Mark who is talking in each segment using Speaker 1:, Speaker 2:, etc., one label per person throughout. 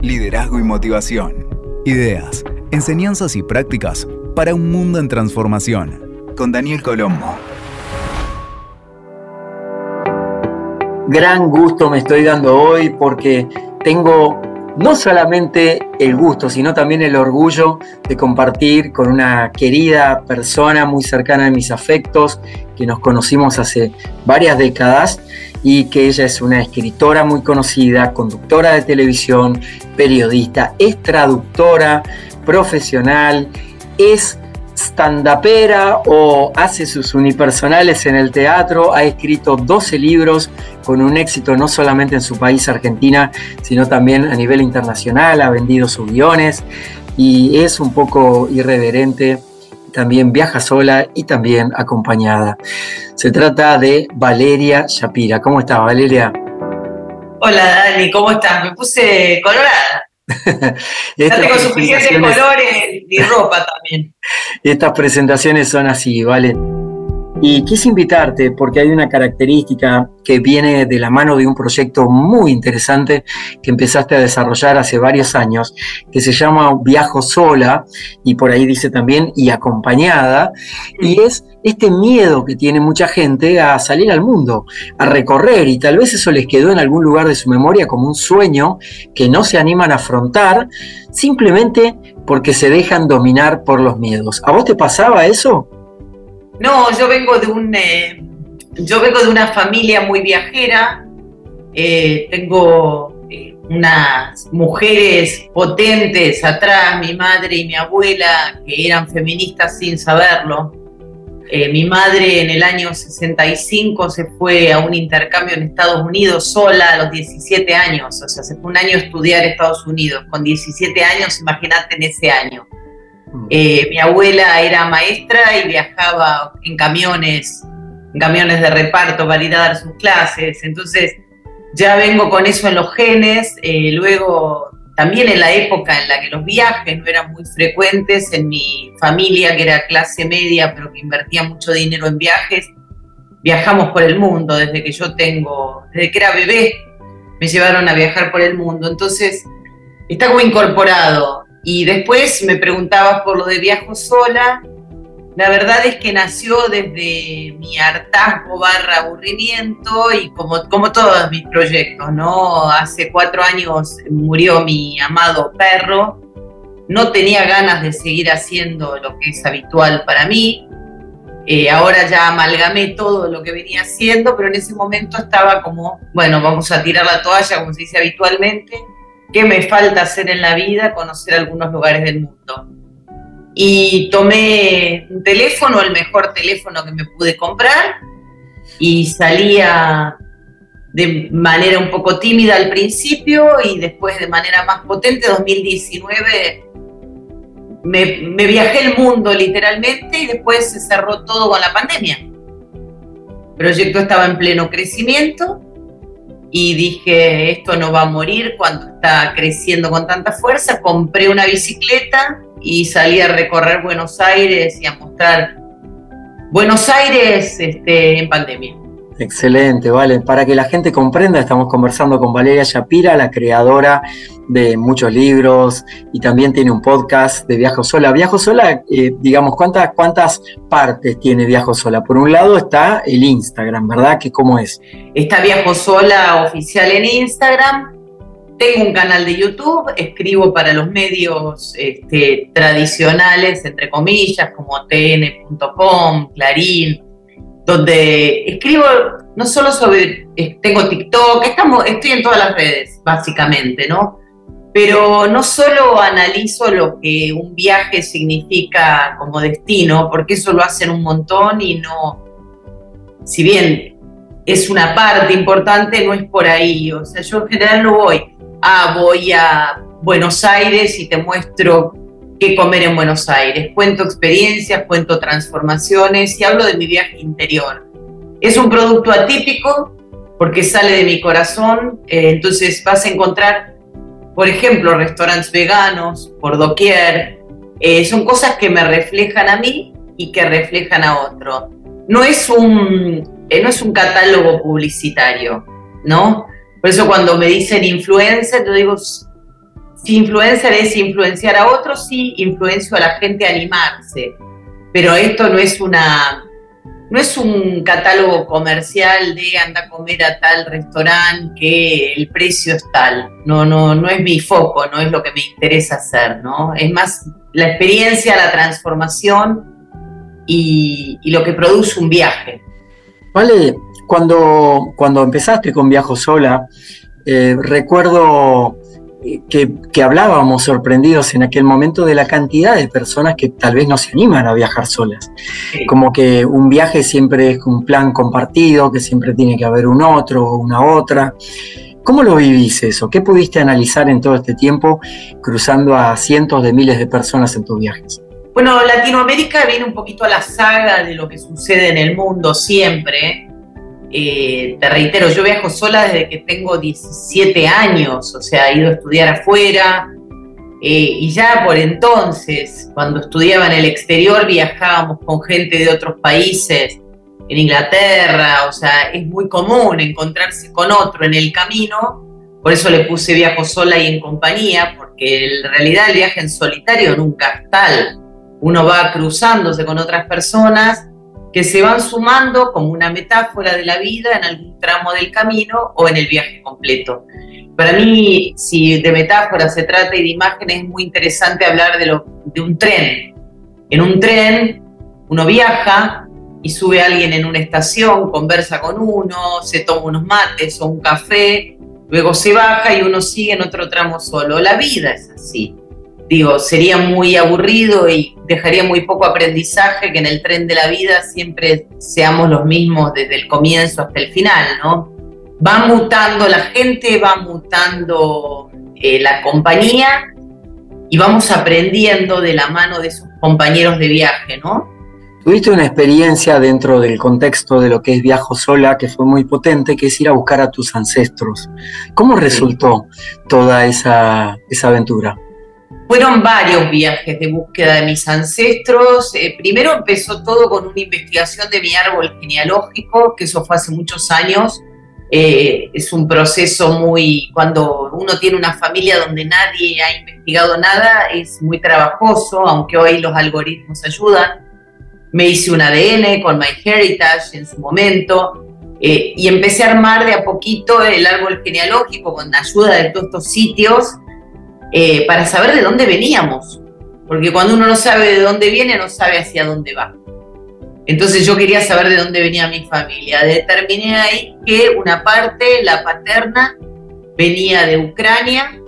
Speaker 1: liderazgo y motivación. Ideas, enseñanzas y prácticas para un mundo en transformación. Con Daniel Colombo.
Speaker 2: Gran gusto me estoy dando hoy porque tengo no solamente el gusto, sino también el orgullo de compartir con una querida persona muy cercana a mis afectos, que nos conocimos hace varias décadas y que ella es una escritora muy conocida, conductora de televisión, periodista, es traductora profesional, es standapera o hace sus unipersonales en el teatro, ha escrito 12 libros con un éxito no solamente en su país, Argentina, sino también a nivel internacional, ha vendido sus guiones y es un poco irreverente, también viaja sola y también acompañada. Se trata de Valeria Shapira. ¿Cómo estás, Valeria?
Speaker 3: Hola, Dani, ¿cómo estás? Me puse colorada. ya tengo suficientes colores y ropa también.
Speaker 2: Estas presentaciones son así, ¿vale? Y quise invitarte porque hay una característica que viene de la mano de un proyecto muy interesante que empezaste a desarrollar hace varios años, que se llama Viajo sola, y por ahí dice también y acompañada, y es este miedo que tiene mucha gente a salir al mundo, a recorrer, y tal vez eso les quedó en algún lugar de su memoria como un sueño que no se animan a afrontar simplemente porque se dejan dominar por los miedos. ¿A vos te pasaba eso?
Speaker 3: No, yo vengo de un, eh, yo vengo de una familia muy viajera. Eh, tengo eh, unas mujeres potentes atrás, mi madre y mi abuela, que eran feministas sin saberlo. mi madre en el año 65 se fue a un intercambio en Estados Unidos sola a los 17 años, o sea, se fue un año a estudiar Estados Unidos. Con 17 años, imagínate en ese año. Eh, mi abuela era maestra y viajaba en camiones, en camiones de reparto para ir a dar sus clases. Entonces, ya vengo con eso en los genes. Eh, luego, también en la época en la que los viajes no eran muy frecuentes, en mi familia, que era clase media, pero que invertía mucho dinero en viajes, viajamos por el mundo desde que yo tengo, desde que era bebé, me llevaron a viajar por el mundo. Entonces, está como incorporado y después me preguntabas por lo de viajo sola. La verdad es que nació desde mi hartazgo barra aburrimiento y como, como todos mis proyectos, ¿no? Hace cuatro años murió mi amado perro. No tenía ganas de seguir haciendo lo que es habitual para mí. Eh, ahora ya amalgamé todo lo que venía haciendo, pero en ese momento estaba como, bueno, vamos a tirar la toalla, como se dice habitualmente qué me falta hacer en la vida, conocer algunos lugares del mundo. Y tomé un teléfono, el mejor teléfono que me pude comprar, y salía de manera un poco tímida al principio y después de manera más potente, 2019 me, viajé el mundo literalmente y después se cerró todo con la pandemia. El proyecto estaba en pleno crecimiento y dije, esto no va a morir cuando está creciendo con tanta fuerza. Compré una bicicleta y salí a recorrer Buenos Aires y a mostrar Buenos Aires este, en pandemia.
Speaker 2: Excelente, vale. Para que la gente comprenda, estamos conversando con Valeria Shapira, la creadora de muchos libros y también tiene un podcast de Viajo Sola. Viajo Sola, eh, digamos, ¿cuántas, ¿cuántas partes tiene Viajo Sola? Por un lado está el Instagram, ¿verdad? ¿Que ¿Cómo es?
Speaker 3: Está Viajo Sola oficial en Instagram. Tengo un canal de YouTube, escribo para los medios este, tradicionales, entre comillas, como tn.com, Clarín, donde escribo no solo sobre, eh, tengo TikTok, estamos, estoy en todas las redes, básicamente, ¿no? Pero no solo analizo lo que un viaje significa como destino, porque eso lo hacen un montón y no, si bien es una parte importante, no es por ahí. O sea, yo en general no voy, ah, voy a Buenos Aires y te muestro qué comer en Buenos Aires. Cuento experiencias, cuento transformaciones y hablo de mi viaje interior. Es un producto atípico porque sale de mi corazón, eh, entonces vas a encontrar, por ejemplo, restaurantes veganos por doquier. Eh, son cosas que me reflejan a mí y que reflejan a otro. No es un, eh, no es un catálogo publicitario, ¿no? Por eso cuando me dicen influencer, yo digo, si influencer es influenciar a otros, sí, influencio a la gente a animarse. Pero esto no es una no es un catálogo comercial de anda a comer a tal restaurante que el precio es tal. No, no, no es mi foco, no es lo que me interesa hacer, ¿no? Es más la experiencia, la transformación y, lo que produce un viaje.
Speaker 2: Vale, cuando, cuando empezaste con Viajo Sola, eh, recuerdo que, hablábamos sorprendidos en aquel momento de la cantidad de personas que tal vez no se animan a viajar solas. Como que un viaje siempre es un plan compartido, que siempre tiene que haber un otro o una otra. ¿Cómo lo vivís eso? ¿Qué pudiste analizar en todo este tiempo cruzando a cientos de miles de personas en tus viajes?
Speaker 3: Bueno, Latinoamérica viene un poquito a la saga de lo que sucede en el mundo siempre. Eh, te reitero, yo viajo sola desde que tengo 17 años, o sea, he ido a estudiar afuera. Eh, y ya por entonces, cuando estudiaba en el exterior, viajábamos con gente de otros países, en Inglaterra, o sea, es muy común encontrarse con otro en el camino. Por eso le puse viajo sola y en compañía, porque en realidad el viaje en solitario nunca es tal. Uno va cruzándose con otras personas que se van sumando como una metáfora de la vida en algún tramo del camino o en el viaje completo. Para mí, si de metáfora se trata y de imágenes, es muy interesante hablar de, un tren. En un tren uno viaja y sube alguien en una estación, conversa con uno, se toma unos mates o un café, luego se baja y uno sigue en otro tramo solo. La vida es así digo, sería muy aburrido y dejaría muy poco aprendizaje que en el tren de la vida siempre seamos los mismos desde el comienzo hasta el final, ¿no? Va mutando la gente, va mutando eh, la compañía y vamos aprendiendo de la mano de esos compañeros de viaje, ¿no?
Speaker 2: Tuviste una experiencia dentro del contexto de lo que es Viajo Sola que fue muy potente, que es ir a buscar a tus ancestros. ¿Cómo resultó toda esa, esa aventura?
Speaker 3: Fueron varios viajes de búsqueda de mis ancestros. Eh, primero empezó todo con una investigación de mi árbol genealógico, que eso fue hace muchos años. Eh, es un proceso muy, cuando uno tiene una familia donde nadie ha investigado nada, es muy trabajoso, aunque hoy los algoritmos ayudan. Me hice un ADN con MyHeritage en su momento eh, y empecé a armar de a poquito el árbol genealógico con ayuda de todos estos sitios eh, para saber de dónde veníamos, porque cuando uno no sabe de dónde viene, no sabe hacia dónde va. Entonces yo quería saber de dónde venía mi familia. Determiné ahí que una parte, la paterna, venía de Ucrania,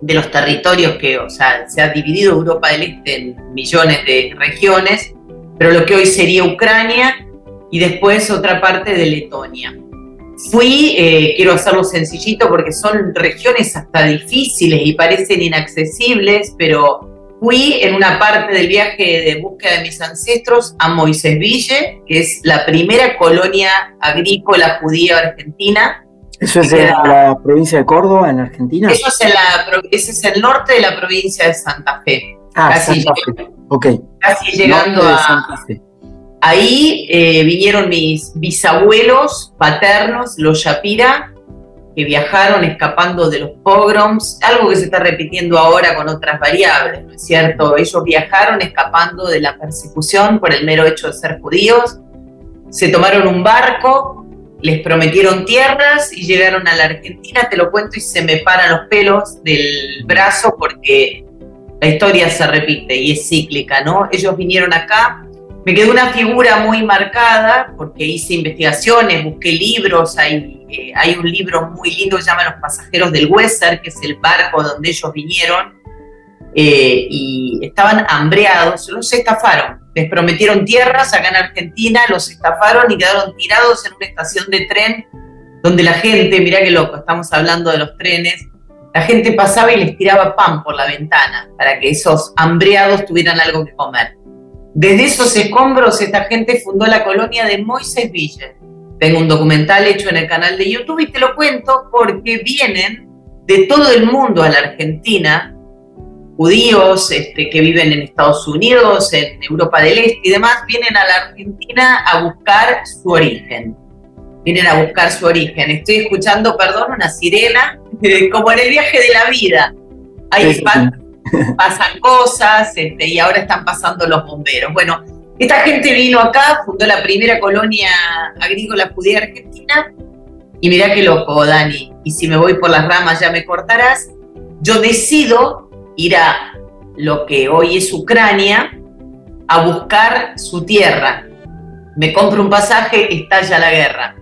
Speaker 3: de los territorios que, o sea, se ha dividido Europa del Este en millones de regiones, pero lo que hoy sería Ucrania, y después otra parte de Letonia. Fui, eh, quiero hacerlo sencillito porque son regiones hasta difíciles y parecen inaccesibles, pero fui en una parte del viaje de búsqueda de mis ancestros a Moisés Ville, que es la primera colonia agrícola judía argentina.
Speaker 2: ¿Eso es en la provincia de Córdoba, en Argentina?
Speaker 3: Eso es ese es el norte de la provincia de Santa Fe.
Speaker 2: Ah, casi, Santa Fe. Okay.
Speaker 3: Casi llegando a, Santa Fe. Ahí eh, vinieron mis bisabuelos paternos, los Shapira, que viajaron escapando de los pogroms, algo que se está repitiendo ahora con otras variables, ¿no es cierto? Ellos viajaron escapando de la persecución por el mero hecho de ser judíos, se tomaron un barco, les prometieron tierras y llegaron a la Argentina, te lo cuento y se me paran los pelos del brazo porque la historia se repite y es cíclica, ¿no? Ellos vinieron acá me quedó una figura muy marcada porque hice investigaciones, busqué libros, hay, eh, hay un libro muy lindo que se llama Los pasajeros del Weser, que es el barco donde ellos vinieron, eh, y estaban hambreados, los estafaron, les prometieron tierras acá en Argentina, los estafaron y quedaron tirados en una estación de tren donde la gente, mirá qué loco, estamos hablando de los trenes, la gente pasaba y les tiraba pan por la ventana para que esos hambreados tuvieran algo que comer. Desde esos escombros, esta gente fundó la colonia de Moisés Ville. Tengo un documental hecho en el canal de YouTube y te lo cuento porque vienen de todo el mundo a la Argentina, judíos este, que viven en Estados Unidos, en Europa del Este y demás, vienen a la Argentina a buscar su origen. Vienen a buscar su origen. Estoy escuchando, perdón, una sirena, como en el viaje de la vida Ahí pasan cosas este, y ahora están pasando los bomberos. Bueno, esta gente vino acá, fundó la primera colonia agrícola judía argentina y mirá qué loco, Dani, y si me voy por las ramas ya me cortarás, yo decido ir a lo que hoy es Ucrania a buscar su tierra. Me compro un pasaje, estalla la guerra.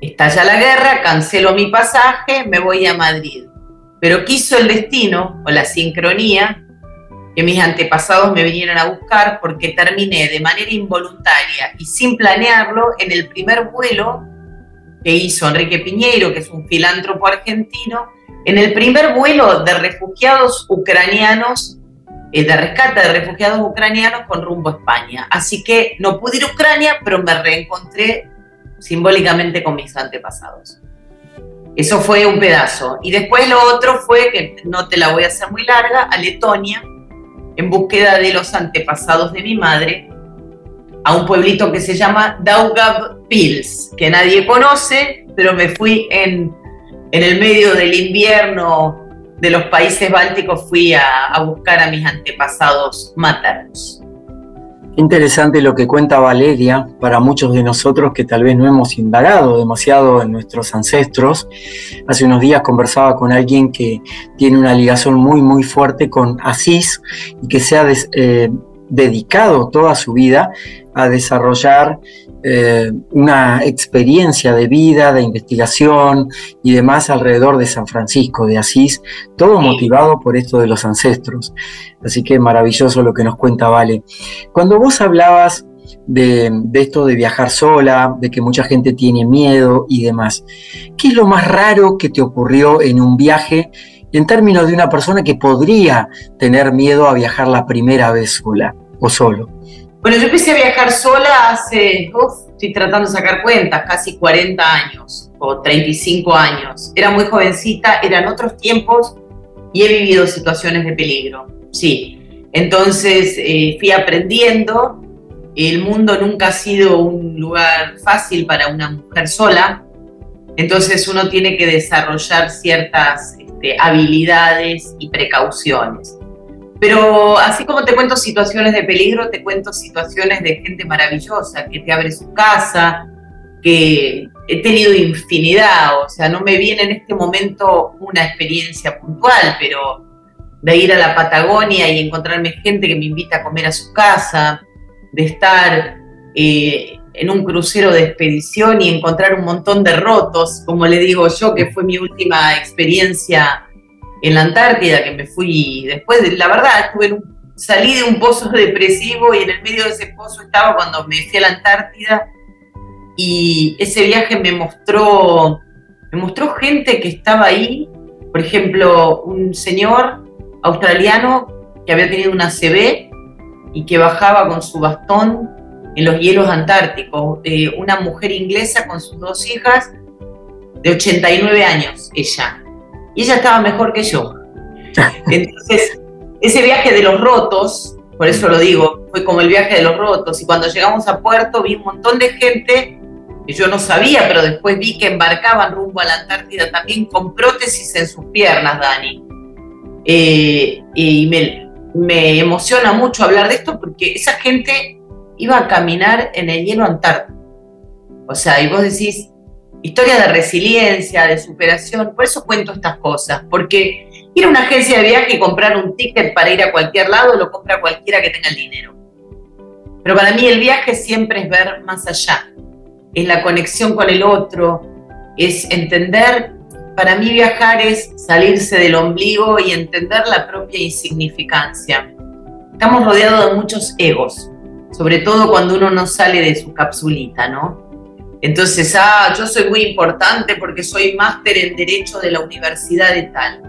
Speaker 3: Estalla la guerra, cancelo mi pasaje, me voy a Madrid. Pero quiso el destino o la sincronía que mis antepasados me vinieron a buscar porque terminé de manera involuntaria y sin planearlo en el primer vuelo que hizo Enrique Piñeiro, que es un filántropo argentino, en el primer vuelo de refugiados ucranianos, eh, de rescate de refugiados ucranianos con rumbo a España. Así que no pude ir a Ucrania, pero me reencontré simbólicamente con mis antepasados. Eso fue un pedazo. Y después lo otro fue, que no te la voy a hacer muy larga, a Letonia, en búsqueda de los antepasados de mi madre, a un pueblito que se llama Daugavpils, que nadie conoce, pero me fui en, en el medio del invierno de los países bálticos, fui a, a buscar a mis antepasados maternos.
Speaker 2: Interesante lo que cuenta Valeria para muchos de nosotros que tal vez no hemos indagado demasiado en nuestros ancestros. Hace unos días conversaba con alguien que tiene una ligación muy muy fuerte con Asís y que se ha eh, dedicado toda su vida a desarrollar eh, una experiencia de vida, de investigación y demás alrededor de San Francisco de Asís, todo motivado por esto de los ancestros. Así que maravilloso lo que nos cuenta Vale. Cuando vos hablabas de, de, esto de viajar sola, de que mucha gente tiene miedo y demás, ¿qué es lo más raro que te ocurrió en un viaje en términos de una persona que podría tener miedo a viajar la primera vez sola o solo?
Speaker 3: Bueno, yo empecé a viajar sola hace, uf, estoy tratando de sacar cuentas, casi 40 años o 35 años. Era muy jovencita, eran otros tiempos y he vivido situaciones de peligro, sí. Entonces eh, fui aprendiendo, el mundo nunca ha sido un lugar fácil para una mujer sola, entonces uno tiene que desarrollar ciertas este, habilidades y precauciones. Pero así como te cuento situaciones de peligro, te cuento situaciones de gente maravillosa que te abre su casa, que he tenido infinidad, o sea, no me viene en este momento una experiencia puntual, pero de ir a la Patagonia y encontrarme gente que me invita a comer a su casa, de estar eh, en un crucero de expedición y encontrar un montón de rotos, como le digo yo, que fue mi última experiencia en la Antártida, que me fui después, de, la verdad, estuve en salí de un pozo depresivo y en el medio de ese pozo estaba cuando me fui a la Antártida y ese viaje me mostró, me mostró gente que estaba ahí, por ejemplo, un señor australiano que había tenido una CB y que bajaba con su bastón en los hielos antárticos, eh, una mujer inglesa con sus dos hijas de 89 años, ella, y ella estaba mejor que yo. Entonces, ese viaje de los rotos, por eso lo digo, fue como el viaje de los rotos. Y cuando llegamos a puerto vi un montón de gente que yo no sabía, pero después vi que embarcaban rumbo a la Antártida también con prótesis en sus piernas, Dani. Eh, y me, me emociona mucho hablar de esto porque esa gente iba a caminar en el hielo antártico. O sea, y vos decís, historia de resiliencia, de superación. Por eso cuento estas cosas, porque ir a una agencia de viaje y comprar un ticket para ir a cualquier lado lo compra cualquiera que tenga el dinero. Pero para mí el viaje siempre es ver más allá, es la conexión con el otro, es entender, para mí viajar es salirse del ombligo y entender la propia insignificancia. Estamos rodeados de muchos egos, sobre todo cuando uno no sale de su capsulita, ¿no? Entonces, ah, yo soy muy importante porque soy máster en Derecho de la Universidad de tal.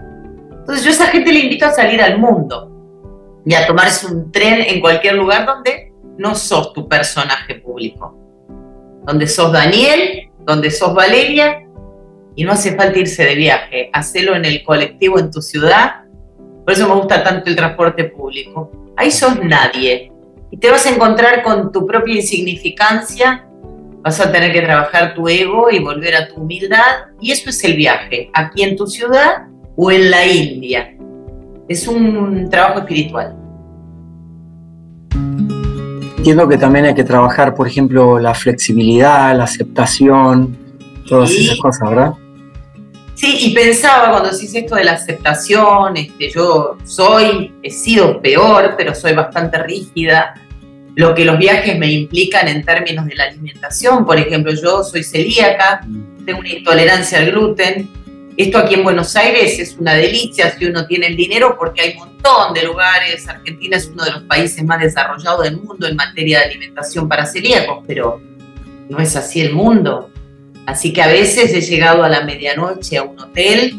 Speaker 3: Entonces, yo a esa gente le invito a salir al mundo y a tomarse un tren en cualquier lugar donde no sos tu personaje público. Donde sos Daniel, donde sos Valeria, y no hace falta irse de viaje. Hacelo en el colectivo en tu ciudad. Por eso me gusta tanto el transporte público. Ahí sos nadie. Y te vas a encontrar con tu propia insignificancia Vas a tener que trabajar tu ego y volver a tu humildad. Y eso es el viaje, aquí en tu ciudad o en la India. es un trabajo espiritual.
Speaker 2: Entiendo que también hay que trabajar, por ejemplo, la flexibilidad, la aceptación, todas esas cosas, ¿verdad?
Speaker 3: Sí, y pensaba cuando decís esto de la aceptación, este, yo soy, he sido peor, pero soy bastante rígida. Lo que los viajes me implican en términos de la alimentación, por ejemplo, yo soy celíaca, tengo una intolerancia al gluten, esto aquí en Buenos Aires es una delicia si uno tiene el dinero porque hay un montón de lugares. Argentina es uno de los países más desarrollados del mundo en materia de alimentación para celíacos, pero no es así el mundo. Así que a veces he llegado a la medianoche a un hotel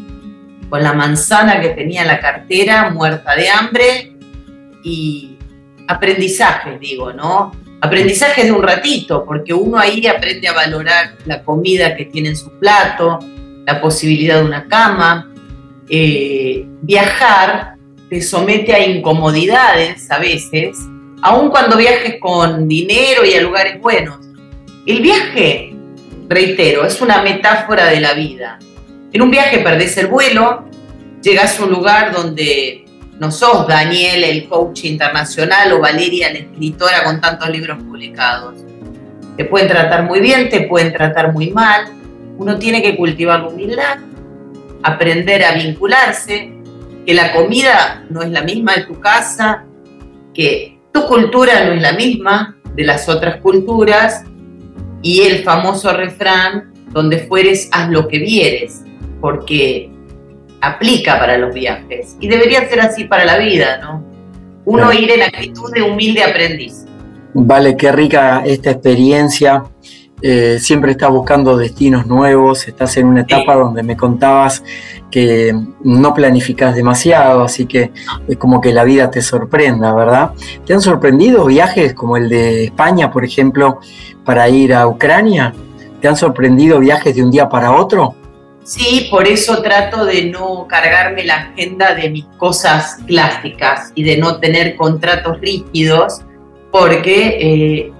Speaker 3: con la manzana que tenía en la cartera, muerta de hambre y aprendizajes, digo, ¿no? Aprendizajes de un ratito, porque uno ahí aprende a valorar la comida que tiene en su plato, la posibilidad de una cama. Eh, viajar te somete a incomodidades a veces, aun cuando viajes con dinero y a lugares buenos. El viaje, reitero, es una metáfora de la vida. En un viaje perdés el vuelo, llegas a un lugar donde no sos Daniel, el coach internacional, o Valeria, la escritora con tantos libros publicados. Te pueden tratar muy bien, te pueden tratar muy mal, uno tiene que cultivar la humildad, aprender a vincularse, que la comida no es la misma de tu casa, que tu cultura no es la misma de las otras culturas y el famoso refrán, donde fueres, haz lo que vieres, porque aplica para los viajes y debería ser así para la vida, ¿no? Uno ir en actitud de humilde aprendiz.
Speaker 2: Vale, qué rica esta experiencia eh, siempre estás buscando destinos nuevos, estás en una etapa donde me contabas que no planificas demasiado, así que es como que la vida te sorprenda, ¿verdad? ¿Te han sorprendido viajes como el de España, por ejemplo, para ir a Ucrania? ¿Te han sorprendido viajes de un día para otro?
Speaker 3: Sí, por eso trato de no cargarme la agenda de mis cosas clásicas y de no tener contratos rígidos, porque eh,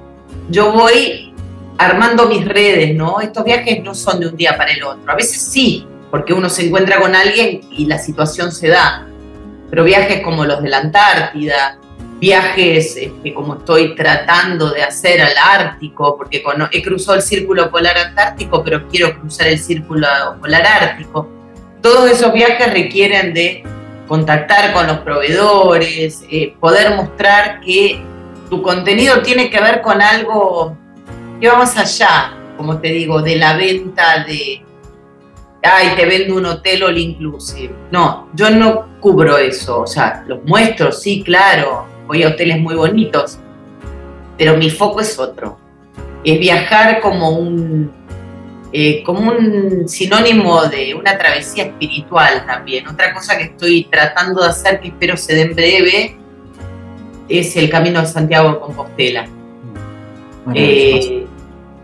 Speaker 3: yo voy armando mis redes, ¿no? Estos viajes no son de un día para el otro. A veces sí, porque uno se encuentra con alguien y la situación se da. Pero viajes como los de la Antártida, viajes este, como estoy tratando de hacer al Ártico, porque he cruzado el círculo polar antártico, pero quiero cruzar el círculo polar ártico. Todos esos viajes requieren de contactar con los proveedores, eh, poder mostrar que tu contenido tiene que ver con algo que vamos allá, como te digo, de la venta de, ay, te vendo un hotel all inclusive. No, yo no cubro eso, o sea, los muestro, sí, claro, voy a hoteles muy bonitos, pero mi foco es otro. Es viajar como un, eh, como un sinónimo de una travesía espiritual también. Otra cosa que estoy tratando de hacer, que espero se den breve, es el Camino de Santiago de Compostela. Eh,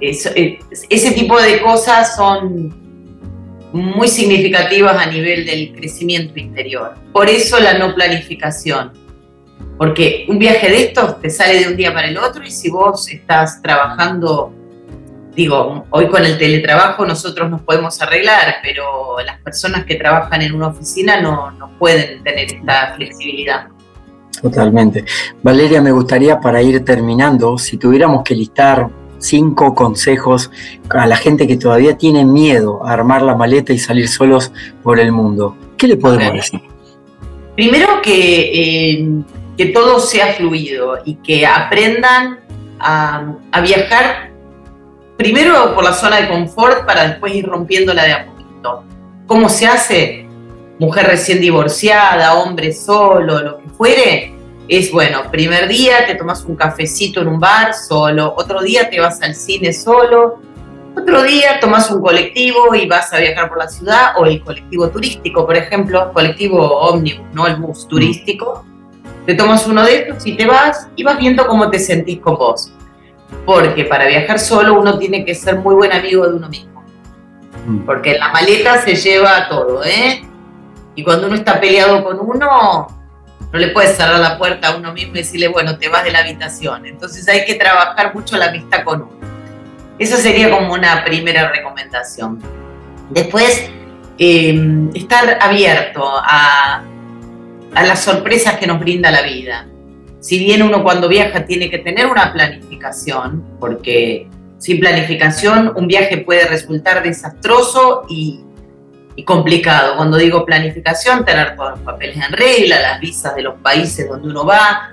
Speaker 3: eh, ese tipo de cosas son muy significativas a nivel del crecimiento interior. Por eso la no planificación. Porque un viaje de estos te sale de un día para el otro y si vos estás trabajando, digo, hoy con el teletrabajo nosotros nos podemos arreglar, pero las personas que trabajan en una oficina no, no pueden tener esta flexibilidad.
Speaker 2: Totalmente. Valeria, me gustaría para ir terminando, si tuviéramos que listar cinco consejos a la gente que todavía tiene miedo a armar la maleta y salir solos por el mundo. ¿Qué le podemos decir?
Speaker 3: Primero que, eh, que todo sea fluido y que aprendan a, a, viajar primero por la zona de confort para después ir rompiéndola de a poquito. ¿Cómo se hace? Mujer recién divorciada, hombre solo, lo que fuere, es bueno, primer día te tomas un cafecito en un bar solo, otro día te vas al cine solo, otro día tomas un colectivo y vas a viajar por la ciudad o el colectivo turístico, por ejemplo, colectivo ómnibus, no el bus mm. turístico. Te tomas uno de estos y te vas y vas viendo cómo te sentís con vos. Porque para viajar solo uno tiene que ser muy buen amigo de uno mismo. Mm. Porque en la maleta se lleva todo, ¿eh? Y cuando uno está peleado con uno, no le puedes cerrar la puerta a uno mismo y decirle, bueno, te vas de la habitación. Entonces hay que trabajar mucho la amistad con uno. Esa sería como una primera recomendación. Después, em, estar abierto a, a las sorpresas que nos brinda la vida. Si bien uno cuando viaja tiene que tener una planificación, porque sin planificación un viaje puede resultar desastroso y, y complicado. Cuando digo planificación, tener todos los papeles en regla, las visas de los países donde uno va,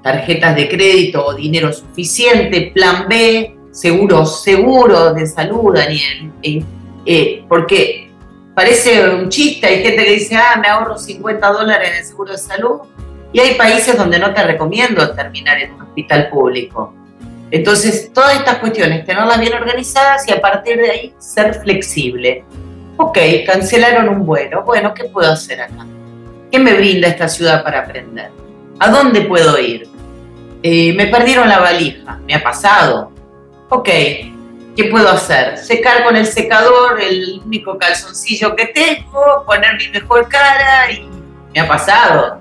Speaker 3: tarjetas de crédito o dinero suficiente, plan B, seguros, seguros de salud, Daniel. Eh, eh, porque parece un chiste, hay gente que dice, ah, me ahorro 50 dólares en el seguro de salud, y hay países donde no te recomiendo terminar en un hospital público. Entonces, todas estas cuestiones, tenerlas bien organizadas y a partir de ahí ser flexible. Ok, cancelaron un vuelo. Bueno, ¿qué puedo hacer acá? ¿Qué me brinda esta ciudad para aprender? ¿A dónde puedo ir? Eh, me perdieron la valija, me ha pasado. Ok, ¿qué puedo hacer? Secar con el secador el único calzoncillo que tengo, poner mi mejor cara y me ha pasado.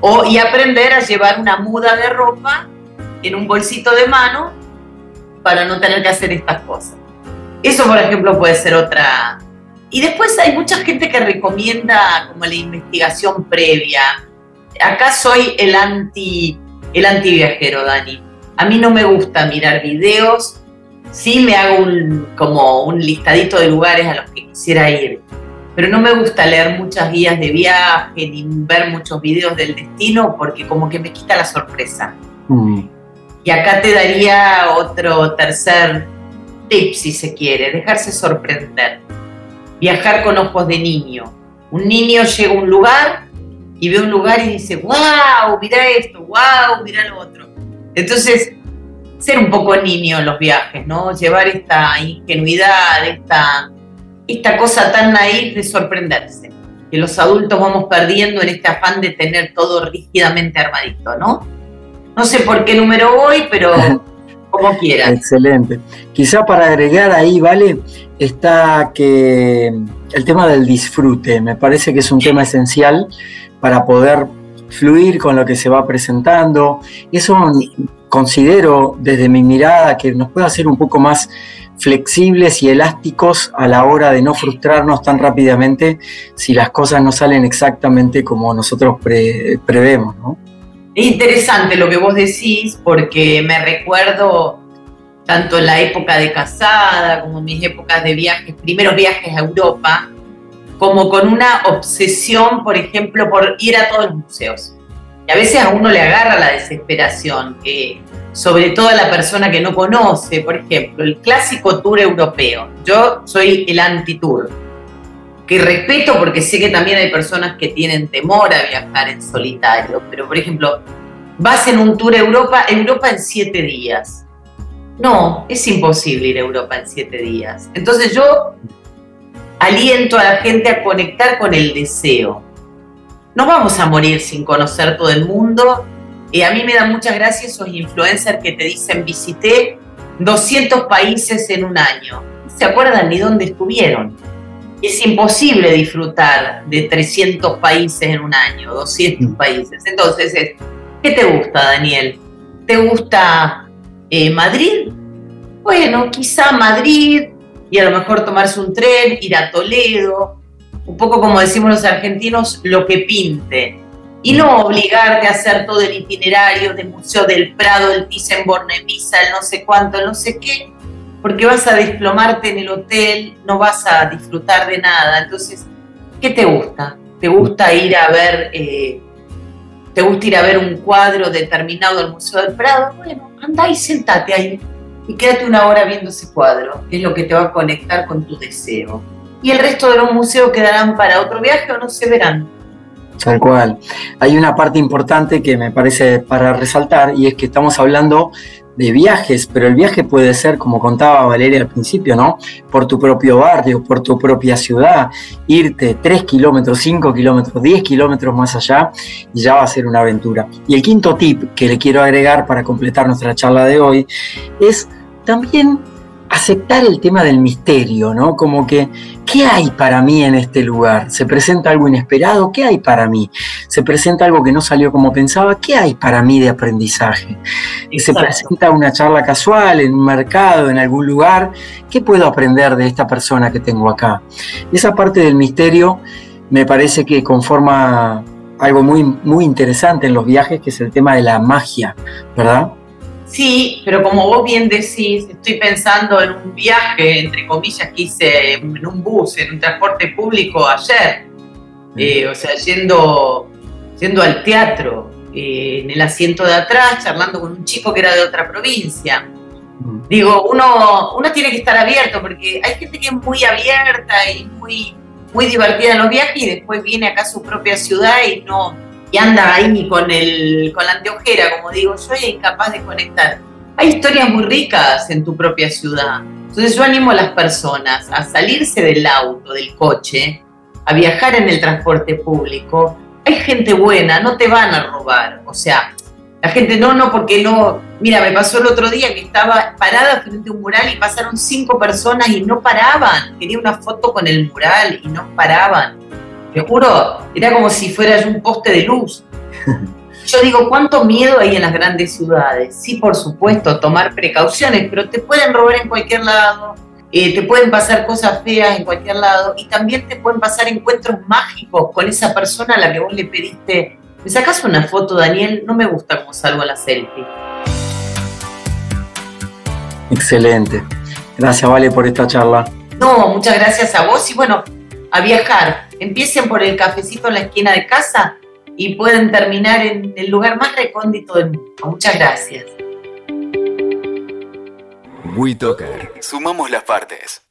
Speaker 3: O, y aprender a llevar una muda de ropa en un bolsito de mano para no tener que hacer estas cosas. Eso, por ejemplo, puede ser otra. Y después hay mucha gente que recomienda como la investigación previa. Acá soy el anti el antiviajero, Dani. A mí no me gusta mirar videos, sí me hago un, como un listadito de lugares a los que quisiera ir, pero no me gusta leer muchas guías de viaje ni ver muchos videos del destino porque como que me quita la sorpresa. Mm. Y acá te daría otro tercer tip, si se quiere, dejarse sorprender. Viajar con ojos de niño. Un niño llega a un lugar y ve un lugar y dice, wow, mira esto, wow, mira lo otro. Entonces, ser un poco niño en los viajes, ¿no? Llevar esta ingenuidad, esta, esta cosa tan naif de sorprenderse, que los adultos vamos perdiendo en este afán de tener todo rígidamente armadito, ¿no? No sé por qué número voy, pero como quieran.
Speaker 2: Excelente. Quizá para agregar ahí, ¿vale? Está que el tema del disfrute, me parece que es un tema esencial para poder fluir con lo que se va presentando. Eso considero desde mi mirada que nos puede hacer un poco más flexibles y elásticos a la hora de no frustrarnos tan rápidamente si las cosas no salen exactamente como nosotros prevemos.
Speaker 3: Es interesante lo que vos decís porque me recuerdo tanto la época de casada como mis épocas de viajes, primeros viajes a Europa, como con una obsesión, por ejemplo, por ir a todos los museos. Y a veces a uno le agarra la desesperación, que sobre todo a la persona que no conoce, por ejemplo, el clásico tour europeo. Yo soy el anti-tour, que respeto porque sé que también hay personas que tienen temor a viajar en solitario, pero por ejemplo, vas en un tour a Europa, Europa en siete días. No, es imposible ir a Europa en siete días. Entonces yo aliento a la gente a conectar con el deseo. No vamos a morir sin conocer todo el mundo. Y a mí me da muchas gracias esos influencers que te dicen visité 200 países en un año. Se acuerdan ni dónde estuvieron. Es imposible disfrutar de 300 países en un año, 200 mm. países. Entonces, ¿qué te gusta, Daniel? ¿Te gusta eh, Madrid? Bueno, quizá Madrid, y a lo mejor tomarse un tren, ir a Toledo, un poco como decimos los argentinos, lo que pinte. Y no obligarte a hacer todo el itinerario del Museo del Prado, el Thyssen-Bornemisza, el no sé cuánto, el no sé qué, porque vas a desplomarte en el hotel, no vas a disfrutar de nada. Entonces, ¿qué te gusta? ¿Te gusta ir a ver, eh, te gusta ir a ver un cuadro determinado del Museo del Prado? Bueno, anda y sentate ahí y quédate una hora viendo ese cuadro, que es lo que te va a conectar con tu deseo. Y el resto de los museos quedarán para otro viaje o no se verán.
Speaker 2: Tal cual. Hay una parte importante que me parece para resaltar y es que estamos hablando de viajes, pero el viaje puede ser, como contaba Valeria al principio, ¿no? Por tu propio barrio, por tu propia ciudad, irte 3 kilómetros, 5 kilómetros, 10 kilómetros más allá y ya va a ser una aventura. Y el quinto tip que le quiero agregar para completar nuestra charla de hoy es también aceptar el tema del misterio, ¿no? Como que, ¿qué hay para mí en este lugar? ¿Se presenta algo inesperado? ¿Qué hay para mí? ¿Se presenta algo que no salió como pensaba? ¿Qué hay para mí de aprendizaje? ¿Se presenta una charla casual en un mercado, en algún lugar? ¿Qué puedo aprender de esta persona que tengo acá? Esa parte del misterio me parece que conforma algo muy, muy interesante en los viajes, que es el tema de la magia, ¿verdad?
Speaker 3: Sí, pero como vos bien decís, estoy pensando en un viaje, entre comillas, que hice en un bus, en un transporte público ayer. Eh, o sea, yendo, yendo al teatro, eh, en el asiento de atrás, charlando con un chico que era de otra provincia. Digo, uno, uno tiene que estar abierto, porque hay gente que es muy abierta y muy, muy divertida en los viajes y después viene acá a su propia ciudad y no y anda ahí con, el, con la anteojera, como digo, yo es incapaz de conectar. Hay historias muy ricas en tu propia ciudad. Entonces yo animo a las personas a salirse del auto, del coche, a viajar en el transporte público. Hay gente buena, no te van a robar. O sea, la gente no, no, porque no. Mira, me pasó el otro día que estaba parada frente a un mural y pasaron cinco personas y no paraban. Quería una foto con el mural y no paraban. Te juro, era como si fueras un poste de luz. Yo digo, ¿cuánto miedo hay en las grandes ciudades? Sí, por supuesto, tomar precauciones, pero te pueden robar en cualquier lado, eh, te pueden pasar cosas feas en cualquier lado y también te pueden pasar encuentros mágicos con esa persona a la que vos le pediste. ¿Me sacas una foto, Daniel? No me gusta cómo salgo a la selfie.
Speaker 2: Excelente. Gracias, Vale, por esta charla.
Speaker 3: No, muchas gracias a vos y bueno, a viajar. Empiecen por el cafecito en la esquina de casa y pueden terminar en el lugar más recóndito del mundo. Muchas gracias.
Speaker 1: WeToker. Sumamos las partes.